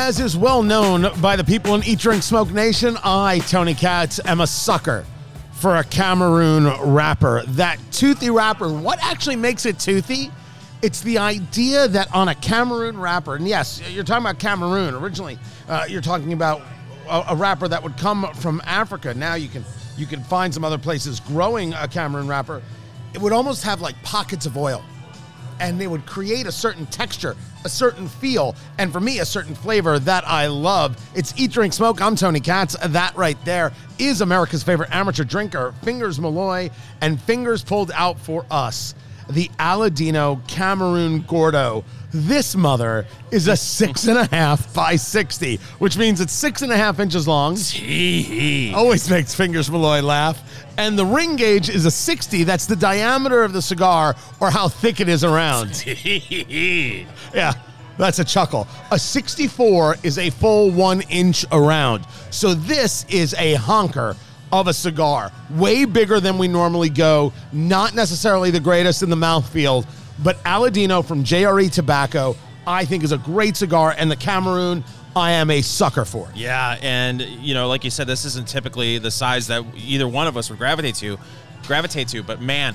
As is well known by the people in Eat, Drink, Smoke Nation, I, Tony Katz, am a sucker for a Cameroon wrapper. That toothy wrapper. What actually makes it toothy? It's the idea that on a Cameroon wrapper, and yes, you're talking about Cameroon originally. Uh, you're talking about a, a wrapper that would come from Africa. Now you can you can find some other places growing a Cameroon wrapper. It would almost have like pockets of oil and they would create a certain texture, a certain feel, and for me, a certain flavor that I love. It's Eat, Drink, Smoke. I'm Tony Katz. That right there is America's favorite amateur drinker, Fingers Malloy, and Fingers pulled out for us the Aladino Cameroon Gordo. This mother is a six and a half by 60, which means it's six and a half inches long. Always makes Fingers Malloy laugh. And the ring gauge is a 60. That's the diameter of the cigar or how thick it is around. yeah, that's a chuckle. A 64 is a full one inch around. So this is a honker of a cigar. Way bigger than we normally go. Not necessarily the greatest in the mouthfeel, but Aladino from JRE Tobacco, I think is a great cigar. And the Cameroon, I am a sucker for. Yeah, and you know, like you said, this isn't typically the size that either one of us would gravitate to, gravitate to. But man,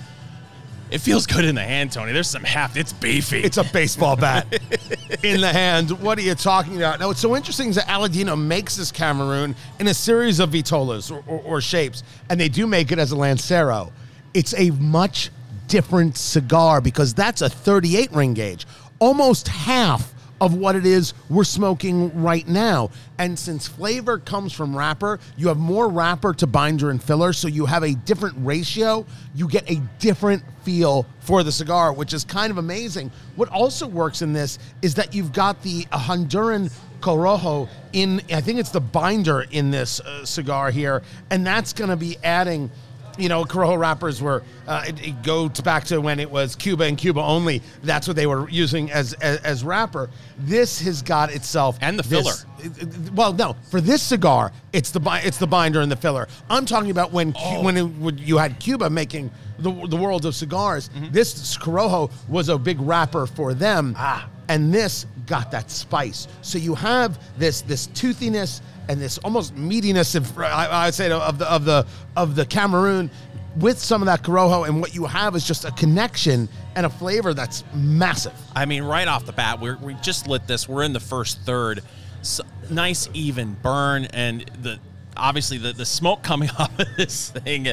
it feels good in the hand, Tony. There's some heft. It's beefy. It's a baseball bat in the hand. What are you talking about? Now, what's so interesting is that Aladino makes this Cameroon in a series of vitolas or, or, or shapes, and they do make it as a Lancero. It's a much different cigar because that's a 38 ring gauge, almost half of what it is we're smoking right now. And since flavor comes from wrapper, you have more wrapper to binder and filler, so you have a different ratio. You get a different feel for the cigar, which is kind of amazing. What also works in this is that you've got the Honduran Corojo in, I think it's the binder in this uh, cigar here, and that's going to be adding you know, Corojo wrappers were, uh, it, it goes back to when it was Cuba and Cuba only. That's what they were using as as, as wrapper. This has got itself And the this- it- it- well, no, for this cigar, it's the it's the binder and the filler. I'm talking about when Cu- when it, when you had Cuba making the the world of cigars. This Corojo was a big wrapper for them. Ah. And this got that spice. So you have this this toothiness and this almost meatiness of I, I'd say of the of the of the Cameroon with some of that Corojo, and what you have is just a connection and a flavor that's massive. I mean, right off the bat, we're, we just lit this. We're in the first third. S nice even burn, and the obviously the, the smoke coming off of this thing,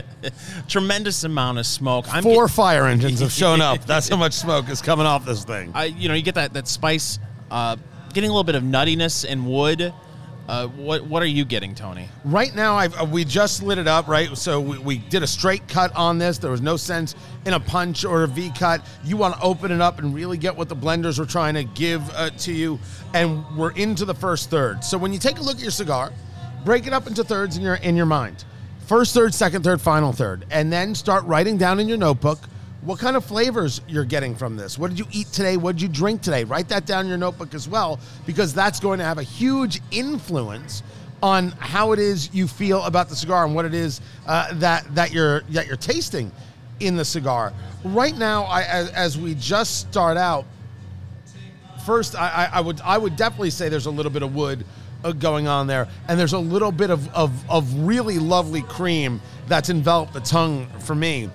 tremendous amount of smoke. I'm Four get- fire engines have shown up. That's how much smoke is coming off this thing. I, you know, you get that that spice, uh, getting a little bit of nuttiness and wood. Uh, what what are you getting, Tony? Right now, I've, uh, we just lit it up, right? So we, we did a straight cut on this. There was no sense in a punch or a V cut. You want to open it up and really get what the blenders were trying to give uh, to you. And we're into the first third. So when you take a look at your cigar, break it up into thirds in your in your mind. First third, second third, final third, and then start writing down in your notebook what kind of flavors you're getting from this. What did you eat today? What did you drink today? Write that down in your notebook as well, because that's going to have a huge influence on how it is you feel about the cigar and what it is uh, that that you're that you're tasting in the cigar. Right now, I, as, as we just start out, first I, I, would I would definitely say there's a little bit of wood uh, going on there, and there's a little bit of, of of really lovely cream that's enveloped the tongue for me.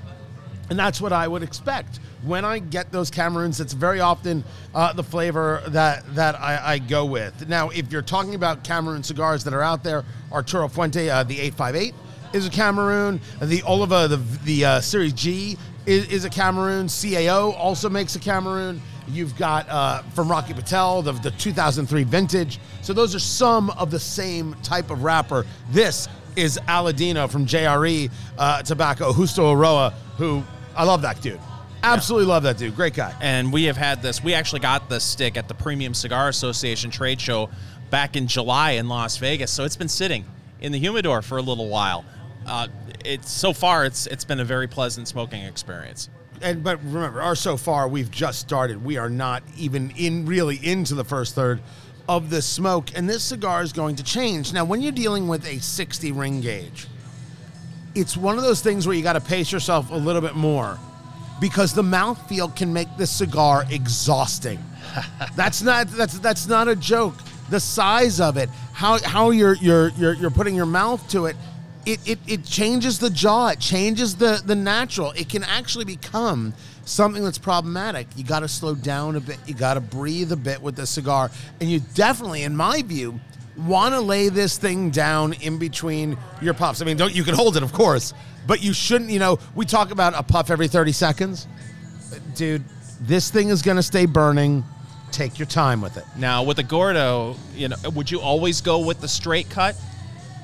And that's what I would expect when I get those Cameroons. It's very often uh, the flavor that that I, I go with. Now, if you're talking about Cameroon cigars that are out there, Arturo Fuente, uh, the 858 is a Cameroon. The Oliva, the the uh, Series G is, is a Cameroon. CAO also makes a Cameroon. You've got uh, from Rocky Patel the, the 2003 vintage. So those are some of the same type of wrapper. This is Aladino from JRE uh, Tobacco, Justo Aroa, who I love that dude. Absolutely love that dude. Great guy. And we have had this. We actually got this stick at the Premium Cigar Association trade show back in July in Las Vegas. So it's been sitting in the humidor for a little while. Uh, it's so far, it's it's been a very pleasant smoking experience. And but remember, our so far we've just started. We are not even in really into the first third of the smoke, and this cigar is going to change. Now, when you're dealing with a 60 ring gauge, it's one of those things where you got to pace yourself a little bit more because the mouthfeel can make this cigar exhausting. that's not that's that's not a joke. the size of it, how how you're you're you're, you're putting your mouth to it. It, it, it changes the jaw. It changes the, the natural. It can actually become something that's problematic. You got to slow down a bit. You got to breathe a bit with the cigar. And you definitely, in my view, want to lay this thing down in between your puffs. I mean, don't you can hold it, of course, but you shouldn't. You know, we talk about a puff every thirty seconds, dude. This thing is going to stay burning. Take your time with it. Now with a Gordo, you know, would you always go with the straight cut,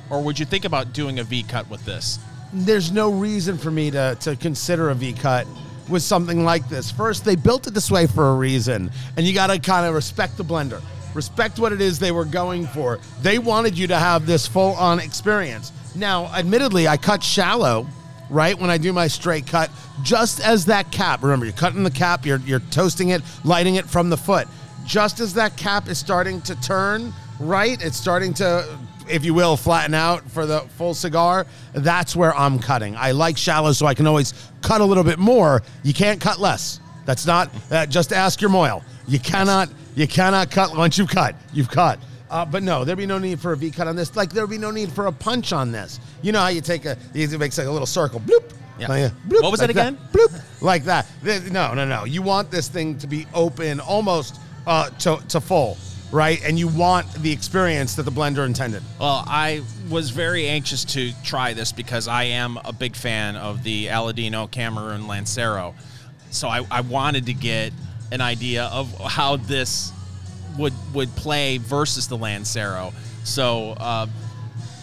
or would you think about doing a V cut with this? There's no reason for me to to consider a V cut with something like this. First, they built it this way for a reason, and you got to kind of respect the blender. Respect what it is they were going for. They wanted you to have this full on experience. Now, admittedly, I cut shallow, right, when I do my straight cut, just as that cap. Remember, you're cutting the cap, you're, you're toasting it, lighting it from the foot. Just as that cap is starting to turn, right, it's starting to, if you will, flatten out for the full cigar, that's where I'm cutting. I like shallow so I can always cut a little bit more. You can't cut less. That's not, uh, just ask your mohel. You cannot you cannot cut once you've cut. You've cut. Uh, but no, there'd be no need for a V cut on this. Like there'd be no need for a punch on this. You know how you take a, it makes like a little circle. Bloop. Yeah. Like, bloop, What was like it again? That, bloop. Like that. No, no, no. You want this thing to be open almost uh, to, to full, right? And you want the experience that the blender intended. Well, I was very anxious to try this because I am a big fan of the Aladino Cameroon Lancero. So I, I wanted to get an idea of how this would would play versus the Lancero. So uh,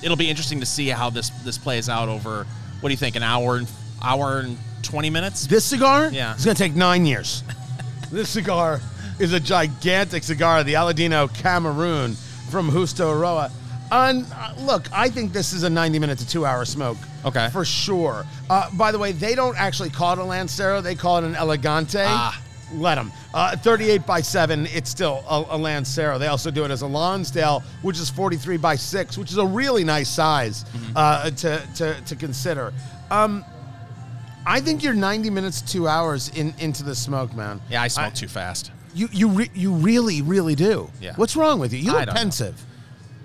it'll be interesting to see how this this plays out over. What do you think? An hour and hour and twenty minutes? This cigar Yeah. it's to take nine years. this cigar is a gigantic cigar, the Aladino Cameroon from Justo Aroa. And uh, look, I think this is a 90 minute to two hour smoke. Okay. For sure. Uh, by the way, they don't actually call it a Lancero, they call it an Elegante. Ah. Let them. Uh, 38 by 7, it's still a, a Lancero. They also do it as a Lonsdale, which is 43 by 6, which is a really nice size Mm-hmm. uh, to, to, to consider. Um, I think you're 90 minutes, two hours in into the smoke, man. Yeah, I smoke too fast. You you re- you really really do. Yeah. What's wrong with you? You I look don't know. pensive.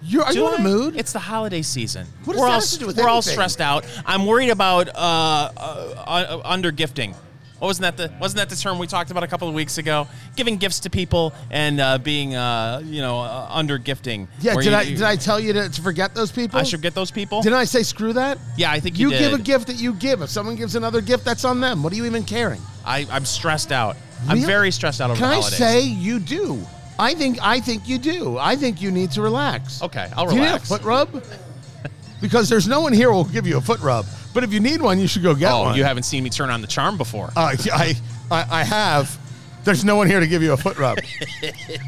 You're, are Do you in a mood? It's the holiday season. What we're all have to do with we're all stressed out. I'm worried about uh, uh, uh, under gifting. What wasn't that the wasn't that the term we talked about a couple of weeks ago? Giving gifts to people and uh, being uh, you know uh, under gifting. yeah. Did you- I did I tell you to, to forget those people? I should get those people. Didn't I say screw that? yeah, I think you, did. You, give a gift that you give. If someone gives another gift, that's on them. What are you even caring? I, I'm stressed out. I'm very stressed out over Can the I say you do? I think I think you do. I think you need to relax. Okay, I'll Do you need a relax. foot rub? because there's no one here who will give you a foot rub. But if you need one, you should go get oh, one. you haven't seen me turn on the charm before. Uh, I, I, I have. There's no one here to give you a foot rub.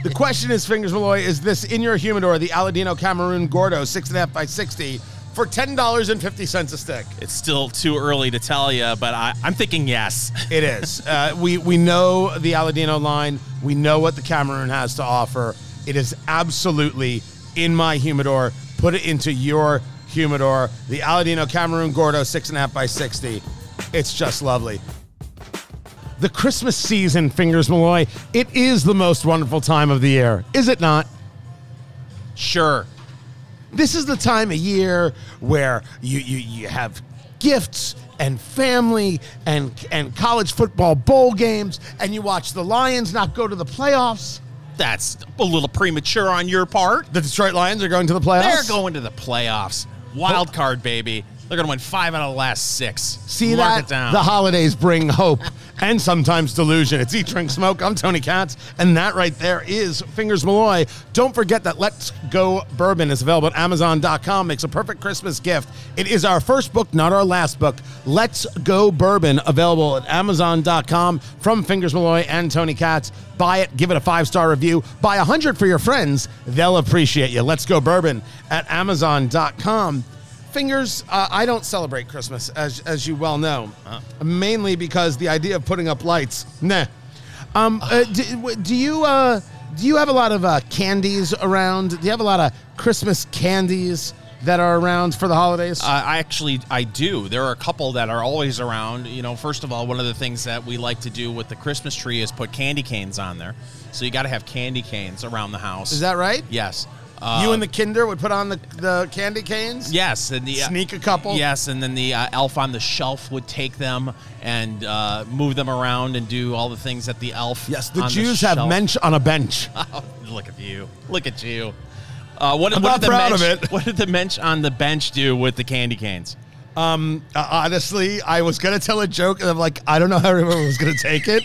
the question is, Fingers Malloy, is this in your humidor, the Aladino Cameroon Gordo, six and a half by 60, for $10.50 a stick? it's still too early to tell you, but I, I'm thinking yes. It is. Uh, we, we know the Aladino line. We know what the Cameroon has to offer. It is absolutely in my humidor. Put it into your humidor. The Aladino Cameroon Gordo, six and a half by 60. It's just lovely. The Christmas season, Fingers Malloy, it is the most wonderful time of the year, is it not? sure. This is the time of year where you, you, you have gifts and family and, and college football bowl games, and you watch the Lions not go to the playoffs. That's a little premature on your part. The Detroit Lions are going to the playoffs. They're going to the playoffs. Wild card, baby. They're going to win five out of the last six. See Mark that? it down. The holidays bring hope and sometimes delusion. It's Eat, Drink, Smoke. I'm Tony Katz, and that right there is Fingers Malloy. Don't forget that Let's Go Bourbon is available at Amazon.com. Makes a perfect Christmas gift. It is our first book, not our last book. Let's Go Bourbon available at Amazon.com from Fingers Malloy and Tony Katz. Buy it, give it a five star review. Buy a hundred for your friends; they'll appreciate you. Let's Go Bourbon at Amazon.com. Fingers, uh, I don't celebrate Christmas, as, as you well know, mainly because the idea of putting up lights, nah. Um, uh, do, do you uh, do you have a lot of uh, candies around? Do you have a lot of Christmas candies that are around for the holidays? Uh, I actually I do. There are a couple that are always around. You know, first of all, one of the things that we like to do with the Christmas tree is put candy canes on there. So you got to have candy canes around the house. Is that right? Yes. You and the Kinder would put on the, the candy canes. Yes, and the uh, Sneak a couple. Yes, and then the uh, elf on the shelf would take them and uh, move them around and do all the things that the elf. Yes, the on Jews have shelf- mensch on a bench. Oh, look at you! Look at you! Uh, what, I'm what not did the proud of it. What did the mensch on the bench do with the candy canes? Uh, honestly, I was gonna tell a joke, and I'm like, I don't know how everyone was gonna take it.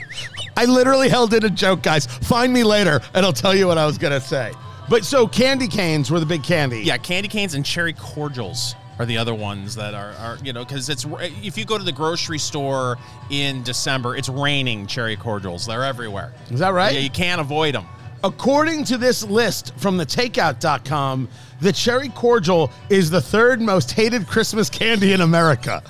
I literally held in a joke, guys. Find me later, and I'll tell you what I was gonna say. But so candy canes were the big candy. Yeah, candy canes and cherry cordials are the other ones that are, are you know, because it's if you go to the grocery store in December, it's raining cherry cordials. They're everywhere. Is that right? Yeah, you can't avoid them. According to this list from the takeout.com, the cherry cordial is the third most hated Christmas candy in America.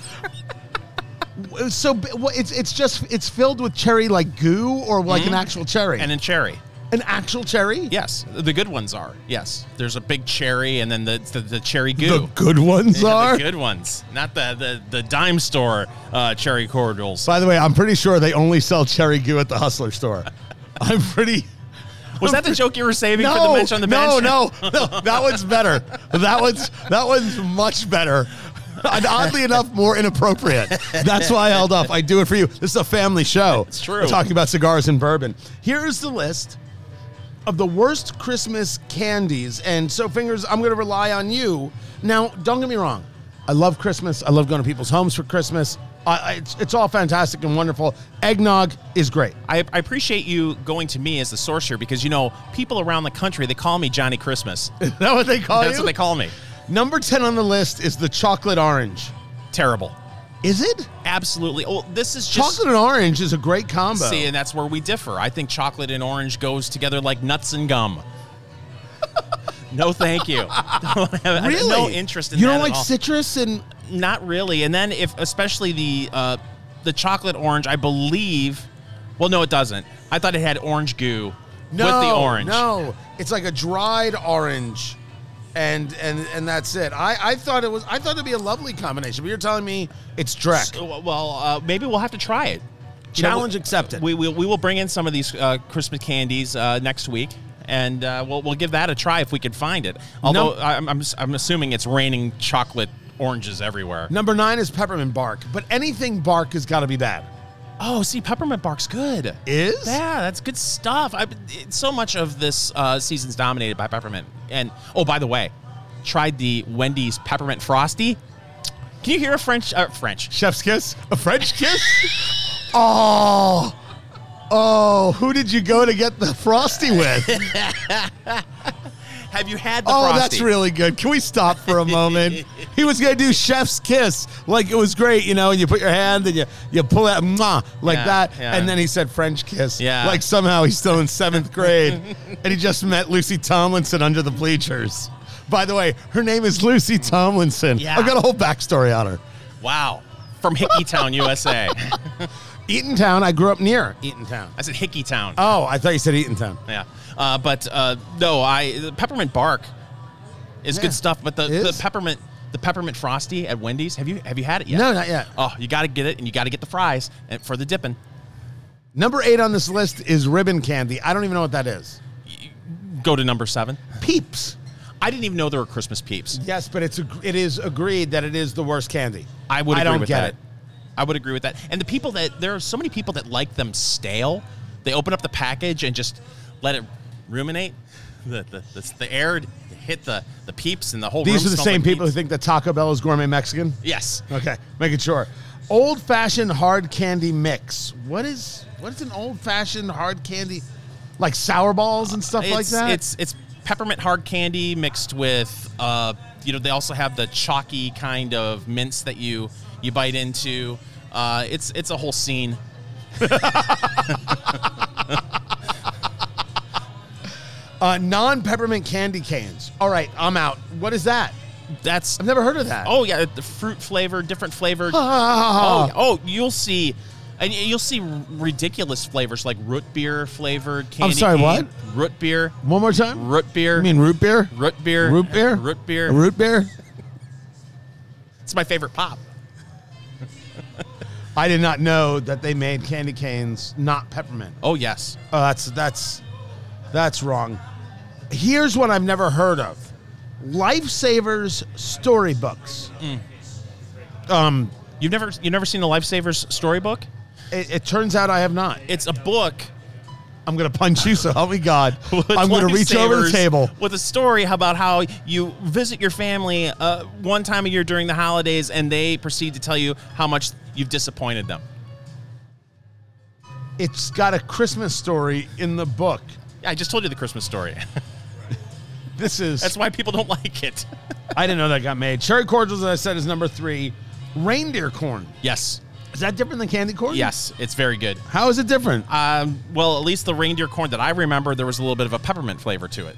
so it's it's just it's filled with cherry like goo or like an mm-hmm. actual cherry. And then cherry. An actual cherry? Yes, the good ones are. Yes, there's a big cherry and then the the, the cherry goo. The good ones Yeah, are. the good ones, not the the, the dime store uh, cherry cordials. By the way, I'm pretty sure they only sell cherry goo at the Hustler store. I'm pretty. Was that the joke you were saving for the bench on the bench? no, no. No. That one's better. That one's that one's much better. And oddly enough, more inappropriate. That's why I held off. I do it for you. This is a family show. It's true. We're talking about cigars and bourbon. Here's the list of the worst Christmas candies. And so, fingers, I'm going to rely on you. Now, don't get me wrong. I love Christmas. I love going to people's homes for Christmas. It's, it's all fantastic and wonderful. Eggnog is great. I, I appreciate you going to me as the source here because you know people around the country they call me Johnny Christmas. Is that what they call That's you? what they call me. Number 10 on the list is the chocolate orange. Terrible. Is it? Absolutely. Oh, this is just Chocolate and orange is a great combo. see, and that's where we differ. I think chocolate and orange goes together like nuts and gum. no, thank you. Don't have- I have really? no interest in You don't like citrus and Not really. And then if especially the uh, the chocolate orange, I believe. Well, no, it doesn't. I thought it had orange goo no, with the orange. No, it's like a dried orange, and and and that's it. I I thought it was. I thought it'd be a lovely combination, but you're telling me it's Drek. So, well, uh, maybe we'll have to try it. You know, Challenge accepted. We, we, we will bring in some of these uh, Christmas candies uh, next week, and uh, we'll, we'll give that a try if we can find it. Although I'm, I'm, I'm assuming it's raining chocolate oranges everywhere. Number nine is peppermint bark, but anything bark has got to be bad. Oh, see, peppermint bark's good. Is Yeah, that's good stuff. I, it, so much of this uh, season's dominated by peppermint. And oh, by the way, tried the Wendy's peppermint frosty. Can you hear a French? Uh, French. chef's kiss? A French kiss? oh, oh, who did you go to get the frosty with? Have you had the Oh, frosty? that's really good. Can we stop for a moment? he was gonna do chef's kiss, like it was great, you know. And you put your hand and you you pull that mwah, like Yeah, that, yeah. and then he said French kiss, Yeah. like somehow he's still in seventh grade, and he just met Lucy Tomlinson under the bleachers. By the way, her name is Lucy Tomlinson. Yeah. I've got a whole backstory on her. Wow. From Hickeytown, USA. Eatontown. I grew up near Eatontown. I said Hickeytown. Oh, I thought you said Eatontown. Yeah. Uh, but uh, no, I the peppermint bark is Yeah, good stuff. But the, the peppermint the peppermint frosty at Wendy's. Have you have you had it yet? No, not yet. Oh, you got to get it, and you got to get the fries and for the dipping. Number eight on this list is ribbon candy. I don't even know what that is. Go to number seven. Peeps. I didn't even know there were Christmas peeps. Yes, but it's it is agreed that it is the worst candy. I would I agree don't with get that. it. I would agree with that. And the people that there are so many people that like them stale. They open up the package and just let it ruminate. The the, the, the air hit the the peeps and the whole. These are the same like people who think that Taco Bell is gourmet Mexican. Yes. Okay, making sure. Old fashioned hard candy mix. What is what is an old fashioned hard candy? Like sour balls and stuff like that. It's it's peppermint hard candy mixed with uh, you know they also have the chalky kind of mints that you you bite into. Uh, it's it's a whole scene. uh, non peppermint candy canes. All right, I'm out. What is that? That's I've never heard of that. oh yeah, the fruit flavor, different flavored. Ah. oh, oh, you'll see, and you'll see ridiculous flavors like root beer flavored candy. I'm sorry, cane. what? Root beer. One more time. Root beer. You mean root beer? root beer? Root beer? Root beer. A root beer? It's my favorite pop. I did not know that they made candy canes not peppermint. Oh yes. Oh, that's that's that's wrong. Here's what I've never heard of: Lifesavers storybooks. Um, You've never you've never seen a Lifesavers storybook? it, it turns out I have not. It's a book. I'm gonna punch you, so help me God. I'm gonna reach over the table. with a story about how you visit your family uh, one time a year during the holidays, and they proceed to tell you how much you've disappointed them. It's got a Christmas story in the book. Yeah, I just told you the Christmas story. This is. That's why people don't like it. I didn't know that got made. Cherry cordials, as I said, is number three. Reindeer corn. yes, Is that different than candy corn? yes, it's very good. How is it different? Um, well, at least the reindeer corn that I remember, there was a little bit of a peppermint flavor to it.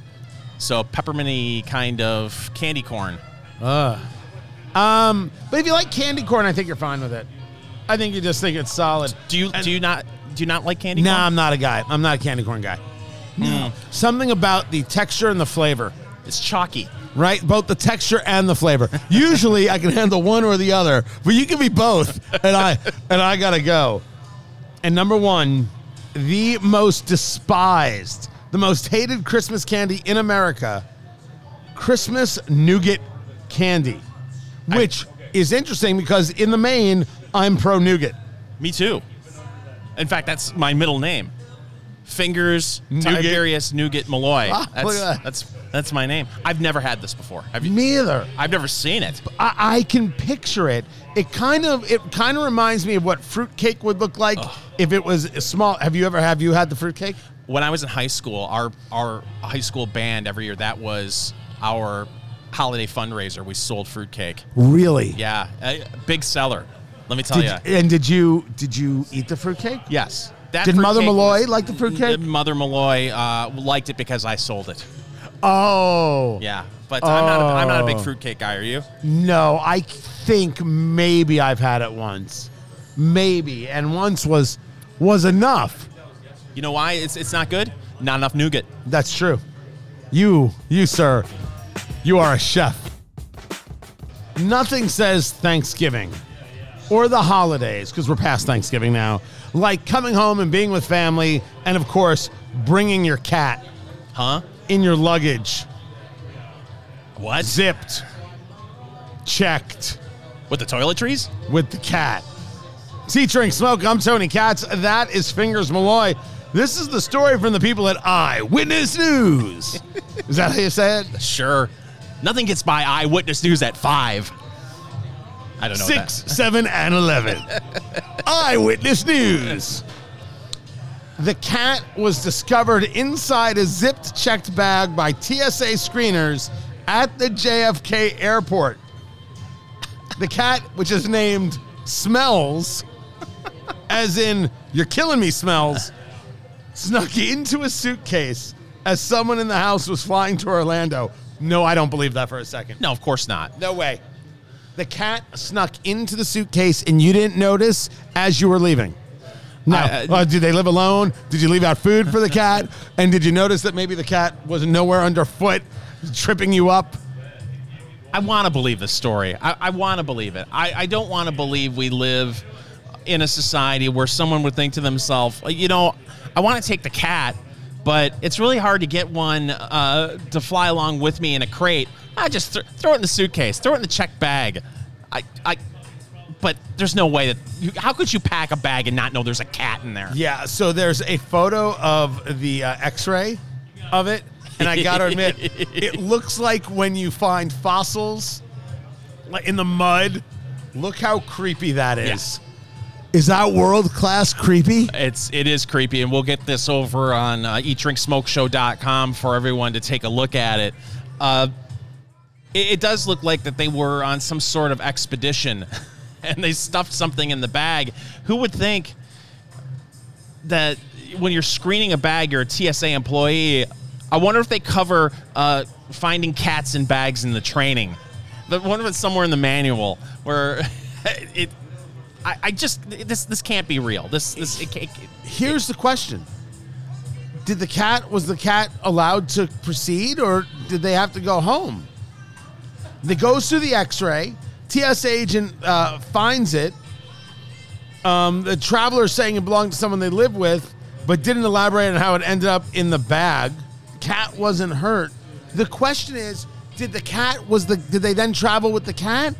So pepperminty kind of candy corn. Um, but if you like candy corn, I think you're fine with it. I think you just think it's solid. Do you do you not do you not like candy Nah, corn? I'm not a guy. I'm not a candy corn guy. No. Something about the texture and the flavor, It's chalky. right? Both the texture and the flavor. Usually, I can handle one or the other, but you can be both, and I and I gotta go. And number one, the most despised, the most hated Christmas candy in America, Christmas nougat candy, which is interesting because in the main, I'm pro nougat. Me too. In fact, that's my middle name. Fingers Nougat. Tiberius Nougat Malloy. Ah, that's, that. that's that's my name. I've never had this before. Have you? Me either. I've never seen it. I, I can picture it. It kind of it kind of reminds me of what fruitcake would look like if it was small. Have you ever have you had the fruitcake? When I was in high school, our our high school band every year that was our holiday fundraiser. We sold fruitcake. Really? Yeah, a big seller. Let me tell Did, you. and did you did you eat the fruitcake? Yes. That Did Mother Malloy was- like the fruitcake? Mother Malloy uh, liked it because I sold it. Oh. Yeah, but I'm not. A, I'm not a big Oh. fruitcake guy. Are you? No, I think maybe I've had it once. Maybe, and once was was enough. You know why it's it's not good? Not enough nougat. That's true. You, you, sir, you are a chef. Nothing says Thanksgiving or the holidays, because we're past Thanksgiving now, like coming home and being with family, and of course, bringing your cat Huh? in your luggage, What? zipped, checked With the toiletries? with the cat. Tea, drink, Smoke, I'm Tony Katz. That is Fingers Malloy. This is the story from the people at Eyewitness News. is that how you say it? Sure. Nothing gets by eyewitness news at five. I don't know. Six, seven, and 11. Eyewitness News. The cat was discovered inside a zipped checked bag by TSA screeners at the JFK airport. The cat, which is named Smells, as in, you're killing me, Smells, snuck into a suitcase as someone in the house was flying to Orlando. No, I don't believe that for a second. No, of course not. No way. The cat snuck into the suitcase and you didn't notice as you were leaving. No. I- uh, Uh, did they live alone? Did you leave out food for the cat? And did you notice that maybe the cat was nowhere underfoot, tripping you up? I want to believe this story. I, I want to believe it. I, I don't want to believe we live in a society where someone would think to themselves, you know, I want to take the cat, but it's really hard to get one uh, to fly along with me in a crate. I just th- throw it in the suitcase, throw it in the check bag. I, I, but there's no way that. You, how could you pack a bag and not know there's a cat in there? Yeah, so there's a photo of the uh, x ray of it. And I got to admit, it looks like when you find fossils like in the mud. Look how creepy that is. Is that world class creepy? It's it is creepy, and we'll get this over on uh, eatdrinksmokeshow.com for everyone to take a look at it. Uh, it. It does look like that they were on some sort of expedition, and they stuffed something in the bag. Who would think that when you're screening a bag, you're a TSA employee? I wonder if they cover uh, finding cats in bags in the training. The one of it's somewhere in the manual where it. I, I just this this can't be real. This this it, can't- it, Here's the question. Did the cat was the cat allowed to proceed or did they have to go home? It goes through the x-ray. TS agent uh, finds it. Um, the traveler saying it belonged to someone they live with, but didn't elaborate on how it ended up in the bag. cat wasn't hurt. The question is, did the cat was the did they then travel with the cat?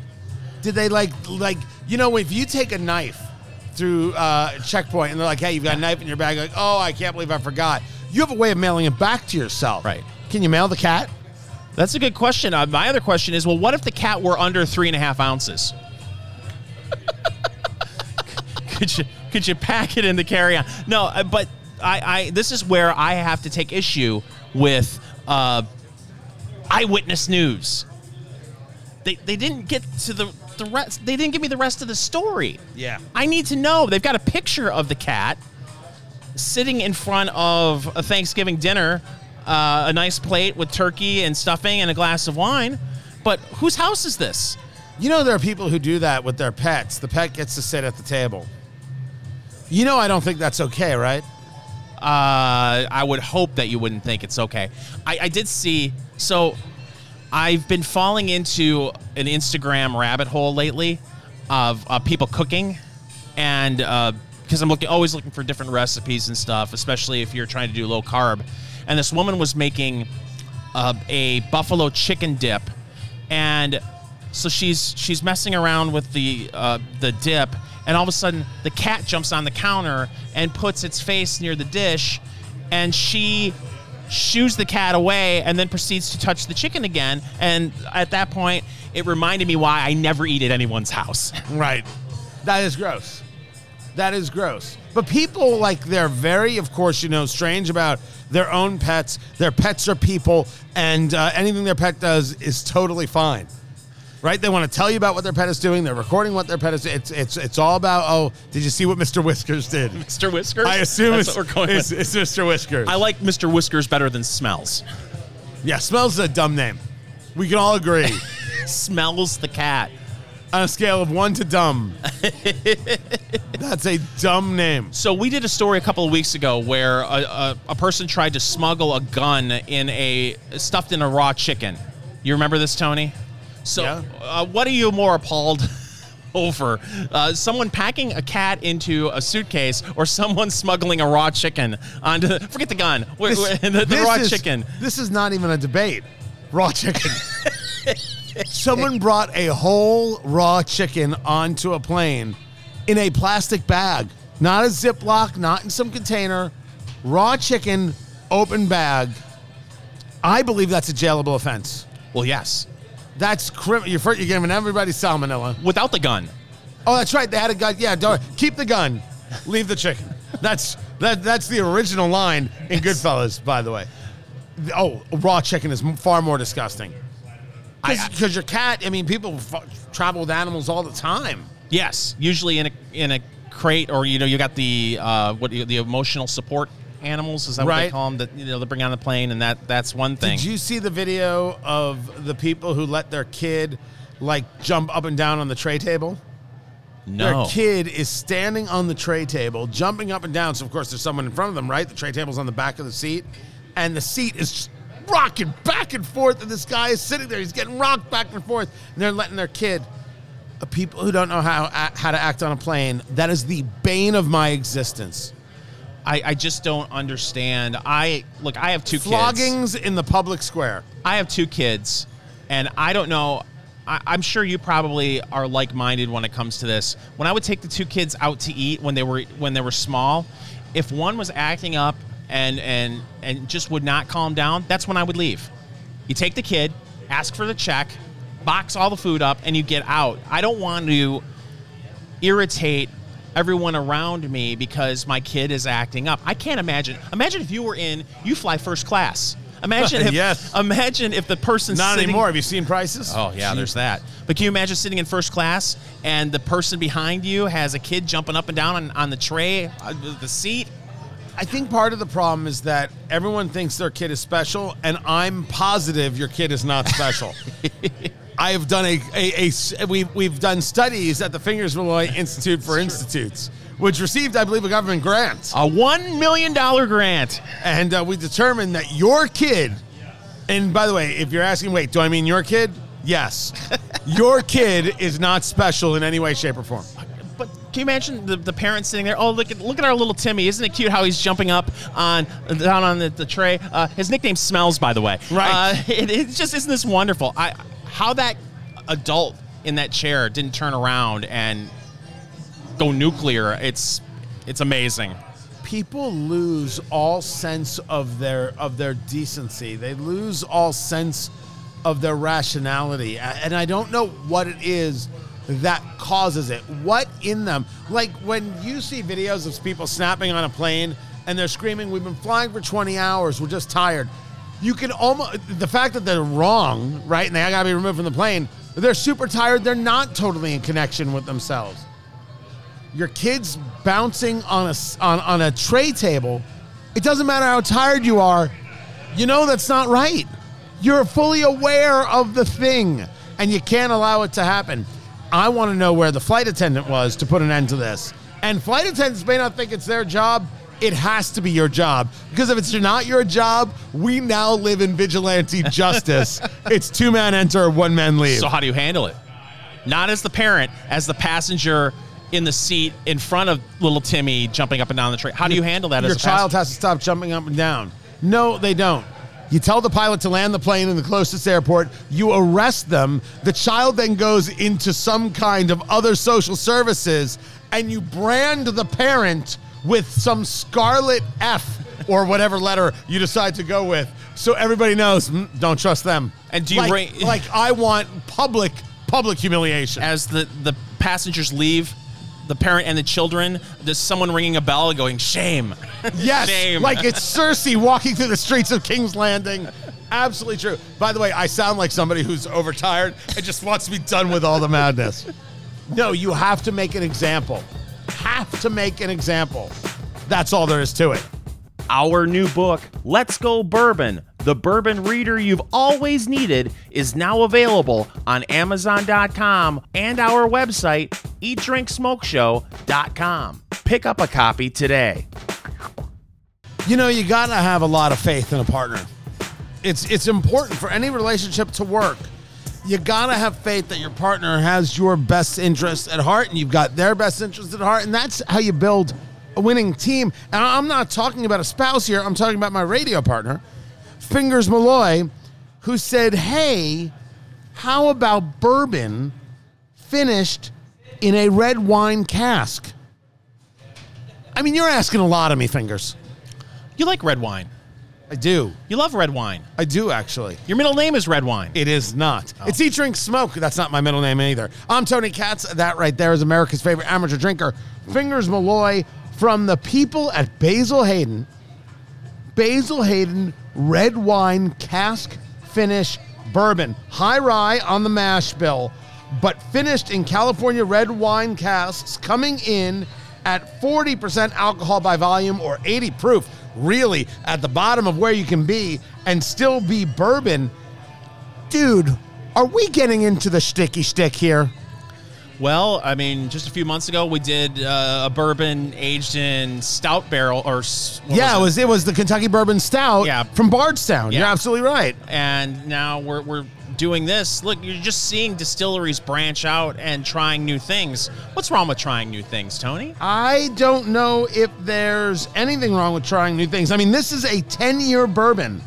Did they like like you know if you take a knife through uh, checkpoint and they're like, hey, you've got a knife in your bag, like, oh, I can't believe I forgot. You have a way of mailing it back to yourself. Right. Can you mail the cat? That's a good question. Uh, my other question is, well, what if the cat were under three and a half ounces? could you could you pack it in the carry on? No, uh, but I, I this is where I have to take issue with uh, eyewitness news. They they didn't get to the the rest. They didn't give me the rest of the story. Yeah. I need to know. They've got a picture of the cat sitting in front of a Thanksgiving dinner, uh, a nice plate with turkey and stuffing and a glass of wine. But whose house is this? You know there are people who do that with their pets. The pet gets to sit at the table. You know I don't think that's okay, right? Uh, I would hope that you wouldn't think it's okay. I, I did see. So, I've been falling into an Instagram rabbit hole lately of uh, people cooking, and because I'm looking always looking for different recipes and stuff, especially if you're trying to do low carb. And this woman was making uh, a buffalo chicken dip, and so she's she's messing around with the uh, the dip, and all of a sudden the cat jumps on the counter and puts its face near the dish, and she shoos the cat away and then proceeds to touch the chicken again. And at that point, it reminded me why I never eat at anyone's house. Right. That is gross. That is gross. But people like they're very, of course, you know, strange about their own pets. Their pets are people, and uh, anything their pet does is totally fine. Right? They want to tell you about what their pet is doing. They're recording what their pet is. It's it's it's all about. Oh, did you see what Mr. Whiskers did? Mr. Whiskers. I assume That's it's, what we're going it's, it's Mr. Whiskers. I like Mr. Whiskers better than Smells. yeah, smells is a dumb name. We can all agree. Smells the cat. On a scale of one to dumb, that's a dumb name. So we did a story a couple of weeks ago where a, a, a person tried to smuggle a gun in a stuffed in a raw chicken. You remember this, Tony? So, Yeah. uh, what are you more appalled over? Uh, someone packing a cat into a suitcase, or someone smuggling a raw chicken onto? the, Forget the gun. Where- the, the this raw is- chicken. This is not even a debate. Raw chicken. Someone brought a whole raw chicken onto a plane in a plastic bag, not a Ziploc, not in some container. Raw chicken, open bag. I believe that's a jailable offense. Well, yes. That's crim- you're, you're giving everybody salmonella. Without the gun. Oh, that's right. They had a gun. Yeah, don't keep the gun, leave the chicken. That's that. That's the original line in Goodfellas, by the way. Oh, raw chicken is far more disgusting. Because your cat. I mean, people f- travel with animals all the time. Yes, usually in a in a crate, or you know, you got the uh, what the emotional support animals. Is that what they call them? That you know they bring on the plane, and that that's one thing. Did you see the video of the people who let their kid like jump up and down on the tray table? no. Their kid is standing on the tray table, jumping up and down. So of course there's someone in front of them, right? The tray table's on the back of the seat, and the seat is rocking back and forth, and this guy is sitting there. He's getting rocked back and forth, and they're letting their kid. People who don't know how how to act on a plane. That is the bane of my existence. I, I just don't understand. I look. I have two kids. Floggings in the public square. I have two kids, and I don't know. I, I'm sure you probably are like-minded when it comes to this. When I would take the two kids out to eat when they were when they were small, if one was acting up and and and just would not calm down, that's when I would leave. You take the kid, ask for the check, box all the food up, and you get out. I don't want to irritate everyone around me because my kid is acting up. I can't imagine. Imagine if you were in, you fly first class. Imagine if, Yes. imagine if the person Not sitting, anymore. Have you seen prices? Oh yeah, there's that. But can you imagine sitting in first class and the person behind you has a kid jumping up and down on, on the tray, uh, the seat? I think part of the problem is that everyone thinks their kid is special, and I'm positive your kid is not special. I have done a, a, a s- we've, we've done studies at the Fingers Malloy Institute for Institutes, which received, I believe, a government grant. A one million dollar grant. And uh, we determined that your kid, and by the way, if you're asking, wait, do I mean your kid? Yes. your kid is not special in any way, shape, or form. But Can you imagine the, the parents sitting there? Oh, look at look at our little Timmy! Isn't it cute how he's jumping up on down on the, the tray? Uh, his nickname smells, by the way. Right. Uh, it, it just isn't this wonderful. I how that adult in that chair didn't turn around and go nuclear. It's it's amazing. people lose all sense of their of their decency. They lose all sense of their rationality, and I don't know what it is that causes it. What in them? Like when you see videos of people snapping on a plane and they're screaming, "We've been flying for 20 hours. We're just tired." You can almost the fact that they're wrong, right? And they got to be removed from the plane. They're super tired. They're not totally in connection with themselves your kids bouncing on a on, on a tray table, it doesn't matter how tired you are, you know that's not right. You're fully aware of the thing, and you can't allow it to happen. I want to know where the flight attendant was to put an end to this. And flight attendants may not think it's their job. It has to be your job because if it's not your job, we now live in vigilante justice. it's two man enter, one man leave. So how do you handle it? Not as the parent, as the passenger in the seat in front of little Timmy jumping up and down the train. How do you handle that Your as a child passenger? has to stop jumping up and down. No, they don't. You tell the pilot to land the plane in the closest airport. You arrest them. The child then goes into some kind of other social services, and you brand the parent with some scarlet F or whatever letter you decide to go with, so everybody knows. "Mm, don't trust them. And do you like, bring- like I want public public humiliation? As the, the passengers leave, the parent and the children, there's someone ringing a bell going, shame. Yes, Shame. like it's Cersei walking through the streets of King's Landing. Absolutely true. By the way, I sound like somebody who's overtired and just wants to be done with all the madness. No, you have to make an example. Have to make an example. That's all there is to it. Our new book, Let's Go Bourbon, the bourbon reader you've always needed, is now available on Amazon.com and our website, eatdrinksmokeshow.com. Pick up a copy today. You know, you got to have a lot of faith in a partner. It's it's important for any relationship to work. You got to have faith that your partner has your best interest at heart and you've got their best interest at heart and that's how you build a winning team. And I'm not talking about a spouse here. I'm talking about my radio partner, Fingers Malloy, who said, "Hey, how about bourbon finished in a red wine cask?" I mean, you're asking a lot of me, Fingers. You like red wine. I do. You love red wine. I do actually. Your middle name is red wine. It is not. Oh. It's Eat Drink Smoke. That's not my middle name either. I'm Tony Katz. That right there is America's favorite amateur drinker, Fingers Malloy from the people at Basil Hayden. Basil Hayden red wine cask finish bourbon. High rye on the mash bill, but finished in California red wine casks coming in at 40% alcohol by volume or 80 proof. Really at the bottom of where you can be and still be bourbon. Dude, are we getting into the sticky stick here? Well, I mean, just a few months ago, we did uh, a bourbon aged in stout barrel, or s- what yeah, it was it was the Kentucky Bourbon Stout Yeah. from Bardstown. You're absolutely right. and now we're, we're doing this. Look, you're just seeing distilleries branch out and trying new things. What's wrong with trying new things, Tony? I don't know if there's anything wrong with trying new things. I mean, this is a 10 year bourbon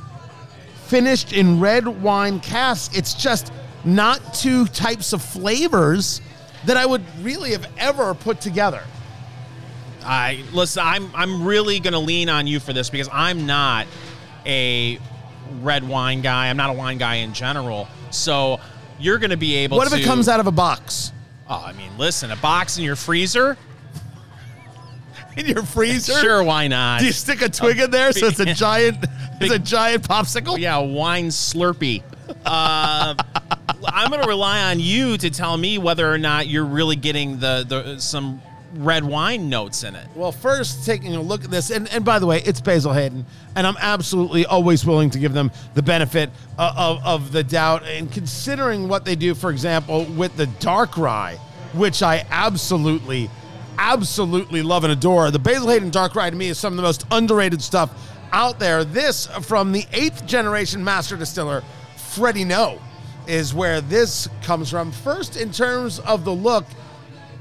finished in red wine cask. It's just not two types of flavors that I would really have ever put together. I listen. I'm I'm really gonna lean on you for this because I'm not a red wine guy. I'm not a wine guy in general. So you're gonna be able. What if to, it comes out of a box? Oh, I mean, listen, a box in your freezer. In your freezer? Sure, why not? Do you stick a twig in there so it's a giant it's a giant popsicle? yeah, wine Slurpee. Uh, I'm going to rely on you to tell me whether or not you're really getting the, the some red wine notes in it. Well, first taking a look at this, and, and by the way, it's Basil Hayden, and I'm absolutely always willing to give them the benefit of, of, of the doubt. And considering what they do, for example, with the dark rye, which I absolutely, absolutely love and adore, the Basil Hayden dark rye to me is some of the most underrated stuff out there. This from the eighth generation master distiller, Freddie Noe, is where this comes from. First, in terms of the look,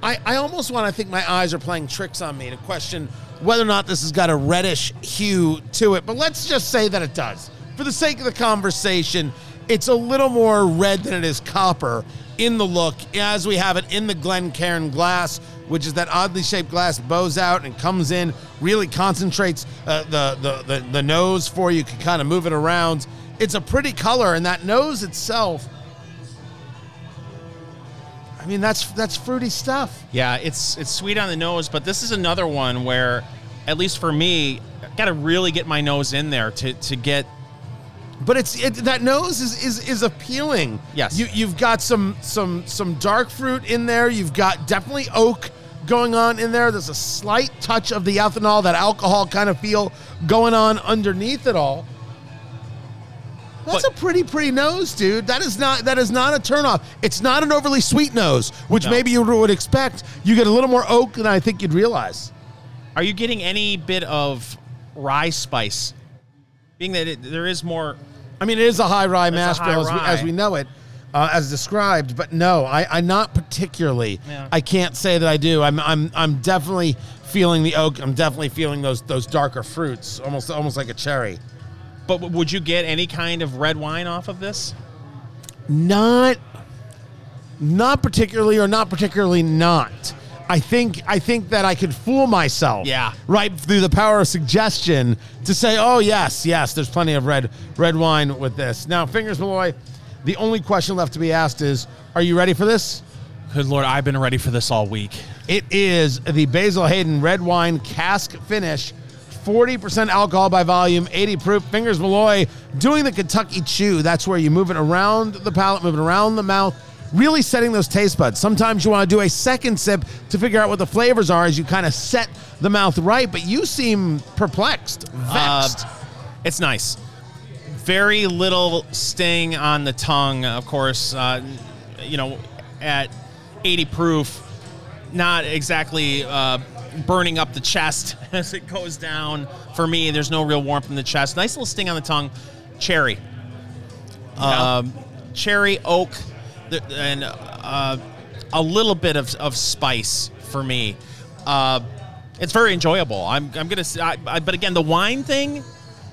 I, I almost want to think my eyes are playing tricks on me to question whether or not this has got a reddish hue to it. But let's just say that it does. For the sake of the conversation, it's a little more red than it is copper in the look as we have it in the Glencairn glass, which is that oddly shaped glass bows out and comes in, really concentrates uh, the, the, the, the nose for you, can kind of move it around. It's a pretty color, and that nose itself. I mean, that's that's fruity stuff. Yeah, it's it's sweet on the nose, but this is another one where, at least for me, I got to really get my nose in there to to get. But it's it, that nose is, is is appealing. Yes. you you've got some some some dark fruit in there. You've got definitely oak going on in there. There's a slight touch of the ethanol, that alcohol kind of feel going on underneath it all. That's But- a pretty pretty nose, dude. That is not that is not a turnoff. It's not an overly sweet nose, which No. maybe you would expect. You get a little more oak than I think you'd realize. Are you getting any bit of rye spice? Being that it, there is more. I mean, it is a high rye mash bill as we, as we know it, uh, as described. But no, I, I not particularly. Yeah. I can't say that I do. I'm I'm I'm definitely feeling the oak. I'm definitely feeling those those darker fruits, almost almost like a cherry. But would you get any kind of red wine off of this? Not not particularly, or not particularly not. I think I think that I could fool myself. Yeah. Right through the power of suggestion to say, oh yes, yes, there's plenty of red red wine with this. Now, fingers Malloy, the only question left to be asked is, are you ready for this? Good lord, I've been ready for this all week. It is the Basil Hayden red wine cask finish. 40% alcohol by volume, 80 proof. Fingers Malloy doing the Kentucky Chew. That's where you move it around the palate, move it around the mouth, really setting those taste buds. Sometimes you want to do a second sip to figure out what the flavors are as you kind of set the mouth right, but you seem perplexed, vexed. Uh, it's nice. Very little sting on the tongue, of course. Uh, you know, at 80 proof, not exactly uh, burning up the chest as it goes down. For me, there's no real warmth in the chest. Nice little sting on the tongue. Cherry. Um, cherry, oak, and uh, a little bit of, of spice for me. Uh, it's very enjoyable. I'm, I'm gonna say, I, I, but again, the wine thing,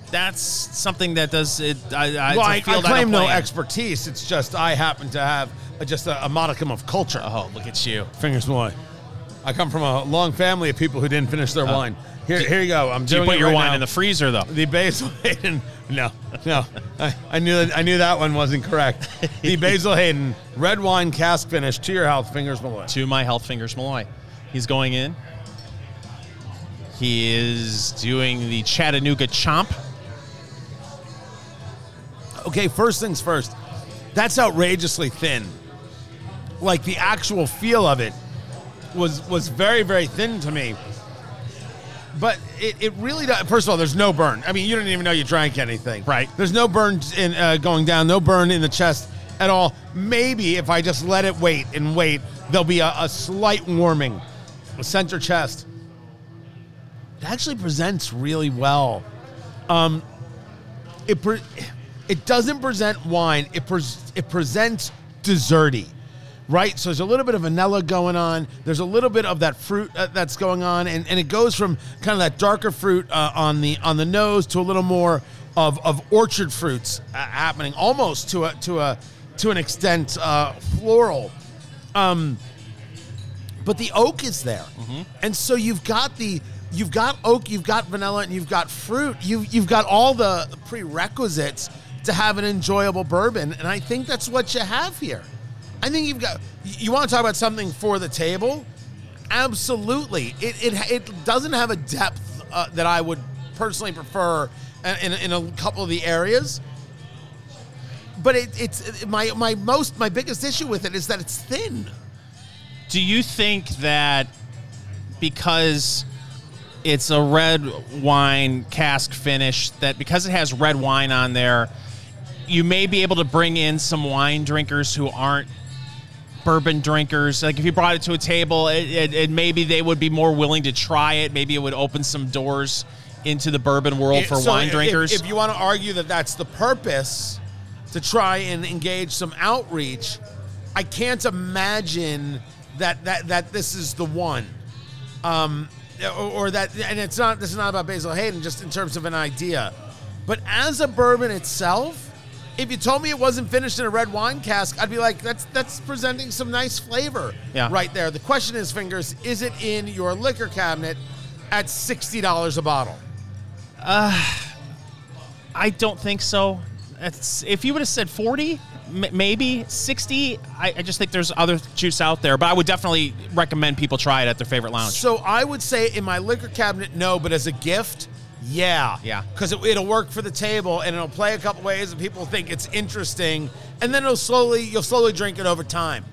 that's something that does it. I, I, well, I, I claim no expertise. It's just I happen to have just a, a modicum of culture. Oh, look at you! Fingers Malloy. I come from a long family of people who didn't finish their wine. Here, here you go. I'm Uh, Do you put your right wine now. in the freezer though? The Basil Hayden. No, no. I, I knew that. I knew that one wasn't correct. The Basil Hayden red wine cask finish to your health. Fingers Malloy. to my health fingers Malloy. He's going in. He is doing the Chattanooga chomp. Okay, first things first. That's outrageously thin. Like the actual feel of it was was very very thin to me. But it, it really does. First of all, there's no burn. I mean, you didn't even know you drank anything. Right. There's no burn in uh, going down. No burn in the chest at all. Maybe if I just let it wait and wait, there'll be a, a slight warming. Center chest. It actually presents really well. Um, it pre- it doesn't present wine. It pres it presents desserty, right? So there's a little bit of vanilla going on. There's a little bit of that fruit uh, that's going on, and, and it goes from kind of that darker fruit uh, on the on the nose to a little more of, of orchard fruits uh, happening, almost to a to a to an extent uh, floral. Um, but the oak is there, and so you've got the you've got oak, you've got vanilla, and you've got fruit. You've you've got all the prerequisites to have an enjoyable bourbon, and I think that's what you have here. I think you've got. You want to talk about something for the table? Absolutely. It it it doesn't have a depth uh, that I would personally prefer in, in, a couple of the areas. But it, it's my my most my biggest issue with it is that it's thin. Do you think that because it's a red wine cask finish, that because it has red wine on there, you may be able to bring in some wine drinkers who aren't bourbon drinkers? Like if you brought it to a table, it, it, it maybe they would be more willing to try it. Maybe it would open some doors into the bourbon world for So wine if- drinkers. If, you want to argue that that's the purpose to try and engage some outreach, I can't imagine that that that this is the one. Um, or, or that, and it's not. This is not about Basil Hayden, just in terms of an idea. But as a bourbon itself, if you told me it wasn't finished in a red wine cask, I'd be like, that's that's presenting some nice flavor Yeah. right there. The question is, fingers, is it in your liquor cabinet at sixty dollars a bottle? Uh, I don't think so. It's, if you would have said 40, m- maybe 60, I, I just think there's other juice out there. But I would definitely recommend people try it at their favorite lounge. So I would say in my liquor cabinet, no, but as a gift, yeah. Yeah. Because it, it'll work for the table and it'll play a couple ways and people think it's interesting. And then it'll slowly, you'll slowly drink it over time.